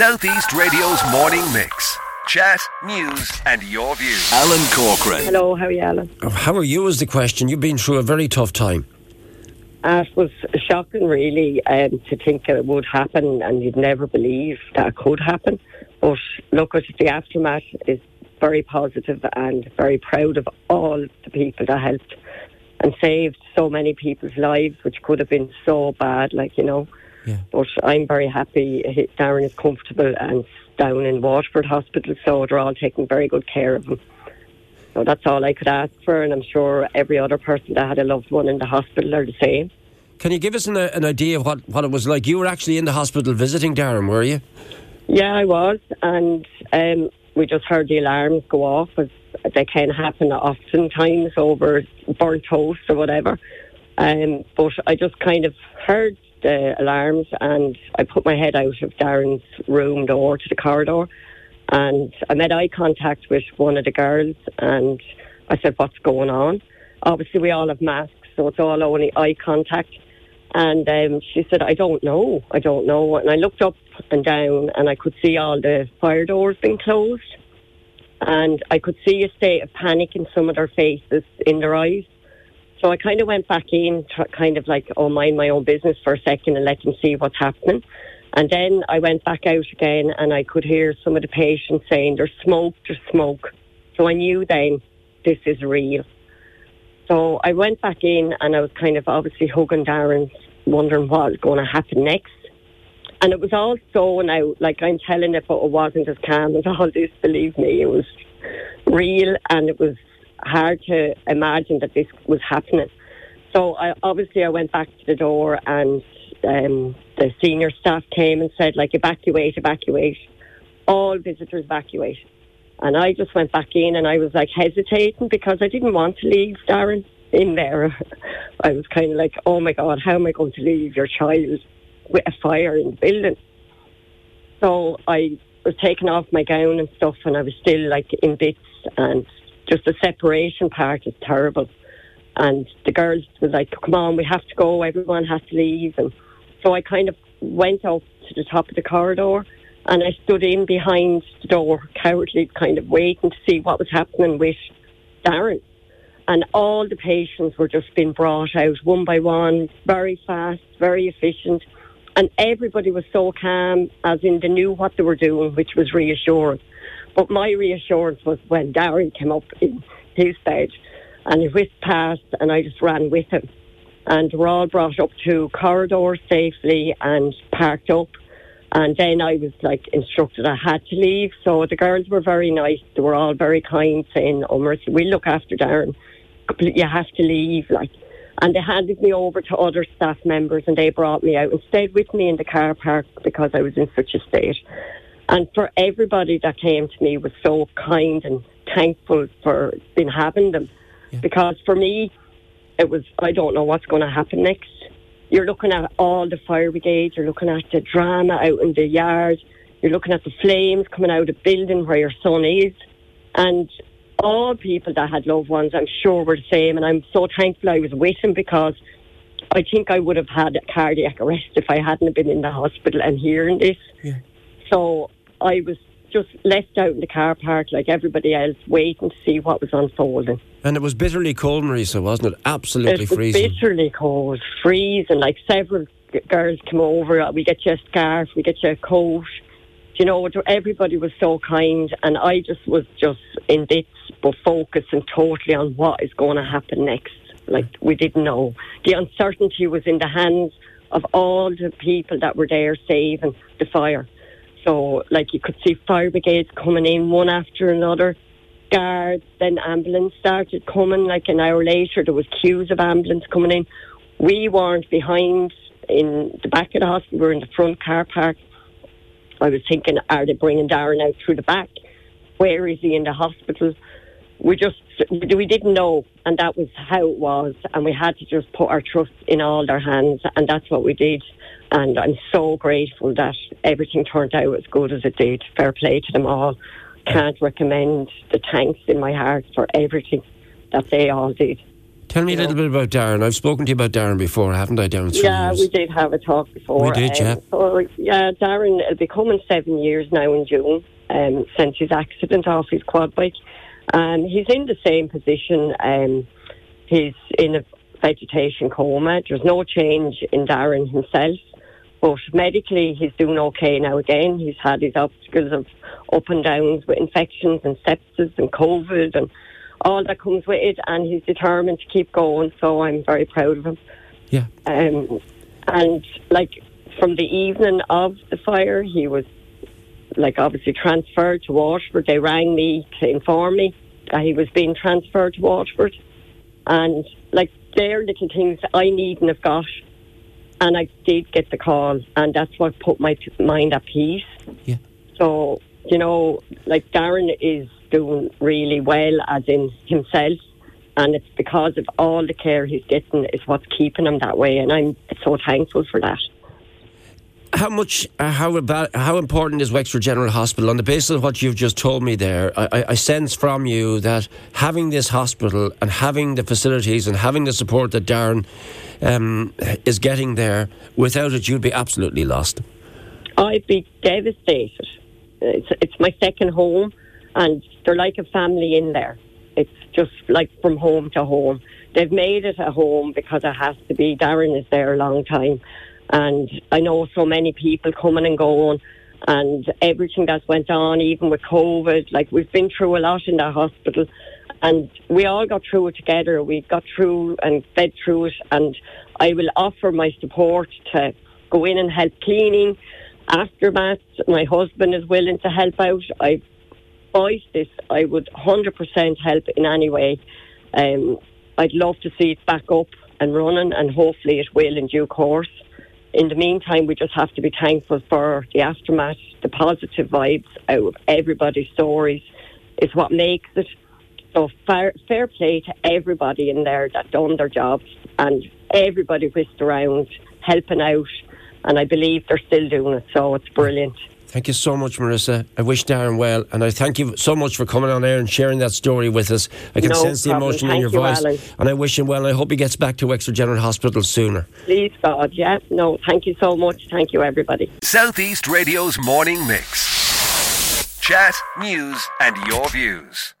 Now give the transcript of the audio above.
Southeast Radio's morning mix. Chat, news, and your views. Alan Corcoran. Hello, how are you, Alan? How are you? Is the question. You've been through a very tough time. Uh, it was shocking, really, um, to think it would happen, and you'd never believe that it could happen. But look, at the aftermath is very positive, and very proud of all the people that helped and saved so many people's lives, which could have been so bad, like you know. Yeah. But I'm very happy Darren is comfortable and down in Waterford Hospital, so they're all taking very good care of him. So that's all I could ask for, and I'm sure every other person that had a loved one in the hospital are the same. Can you give us an, an idea of what, what it was like? You were actually in the hospital visiting Darren, were you? Yeah, I was, and um, we just heard the alarms go off. As they can happen oftentimes over burnt toast or whatever. Um, but I just kind of heard the alarms and I put my head out of Darren's room door to the corridor and I made eye contact with one of the girls and I said, What's going on? Obviously, we all have masks, so it's all only eye contact. And um, she said, I don't know. I don't know. And I looked up and down and I could see all the fire doors being closed. And I could see a state of panic in some of their faces, in their eyes. So I kind of went back in, kind of like, oh, mind my own business for a second and let them see what's happening. And then I went back out again and I could hear some of the patients saying, there's smoke, there's smoke. So I knew then this is real. So I went back in and I was kind of obviously hugging Darren, wondering what was going to happen next. And it was all so now, like I'm telling it, but it wasn't as calm as all this, believe me. It was real and it was hard to imagine that this was happening. So I, obviously I went back to the door and um, the senior staff came and said, like, evacuate, evacuate. All visitors evacuate. And I just went back in and I was like hesitating because I didn't want to leave Darren in there. I was kind of like, oh my God, how am I going to leave your child with a fire in the building? So I was taking off my gown and stuff and I was still like in bits and just the separation part is terrible. And the girls were like, come on, we have to go, everyone has to leave. And so I kind of went up to the top of the corridor and I stood in behind the door, cowardly, kind of waiting to see what was happening with Darren. And all the patients were just being brought out one by one, very fast, very efficient. And everybody was so calm, as in they knew what they were doing, which was reassuring. But my reassurance was when Darren came up in his bed and he whisked past, and I just ran with him. And we're all brought up to corridor safely and parked up. And then I was like instructed I had to leave. So the girls were very nice. They were all very kind, saying, "Oh, mercy, we'll look after Darren. You have to leave." Like, and they handed me over to other staff members, and they brought me out and stayed with me in the car park because I was in such a state. And for everybody that came to me was so kind and thankful for being having them. Yeah. Because for me, it was I don't know what's going to happen next. You're looking at all the fire brigades, you're looking at the drama out in the yard, you're looking at the flames coming out of the building where your son is. And all people that had loved ones, I'm sure, were the same. And I'm so thankful I was with him because I think I would have had a cardiac arrest if I hadn't been in the hospital and hearing this. Yeah. So I was just left out in the car park like everybody else, waiting to see what was unfolding. And it was bitterly cold, Marisa, wasn't it? Absolutely it was freezing. Bitterly cold, freezing. Like several girls came over. Uh, we get you a scarf, we get you a coat. You know, everybody was so kind, and I just was just in bits, but focusing totally on what is going to happen next. Like we didn't know. The uncertainty was in the hands of all the people that were there saving the fire. So, like, you could see fire brigades coming in one after another, guards, then ambulance started coming. Like an hour later, there was queues of ambulance coming in. We weren't behind in the back of the hospital. We were in the front car park. I was thinking, are they bringing Darren out through the back? Where is he in the hospital? We just we didn't know, and that was how it was, and we had to just put our trust in all their hands, and that's what we did. And I'm so grateful that everything turned out as good as it did. Fair play to them all. Can't recommend the thanks in my heart for everything that they all did. Tell me a little bit about Darren. I've spoken to you about Darren before, haven't I, Darren? Yeah, we did have a talk before. We did, yeah. Um, so, yeah, Darren, it'll be coming seven years now in June um, since his accident off his quad bike. And he's in the same position. Um, he's in a vegetation coma. There's no change in Darren himself. But medically, he's doing okay now again. He's had his obstacles of up and downs with infections and sepsis and COVID and all that comes with it. And he's determined to keep going. So I'm very proud of him. Yeah. Um, and like from the evening of the fire, he was like obviously transferred to Waterford. They rang me to inform me Uh, he was being transferred to Waterford. And like they're little things I need and have got. And I did get the call, and that's what put my mind at peace. Yeah. So, you know, like Darren is doing really well, as in himself. And it's because of all the care he's getting is what's keeping him that way. And I'm so thankful for that. How much, uh, how about, how important is Wexford General Hospital? On the basis of what you've just told me there, I, I, sense from you that having this hospital and having the facilities and having the support that Darren um, is getting there, without it, you'd be absolutely lost. I'd be devastated. It's, it's my second home, and they're like a family in there. It's just like from home to home. They've made it a home because it has to be. Darren is there a long time. And I know so many people coming and going and everything that's went on, even with COVID. Like we've been through a lot in that hospital and we all got through it together. We got through and fed through it and I will offer my support to go in and help cleaning, aftermath. My husband is willing to help out. I voiced this. I would 100% help in any way. Um, I'd love to see it back up and running and hopefully it will in due course in the meantime, we just have to be thankful for the aftermath, the positive vibes out of everybody's stories is what makes it. So fair, fair play to everybody in there that done their jobs and everybody whisked around helping out. And I believe they're still doing it. So it's brilliant. Thank you so much, Marissa. I wish Darren well, and I thank you so much for coming on air and sharing that story with us. I can No sense the problem. emotion in your you, voice, Alan. and I wish him well. And I hope he gets back to Wexford General Hospital sooner. Please, God, yeah. No, thank you so much. Thank you, everybody. Southeast Radio's morning mix. Chat, news, and your views.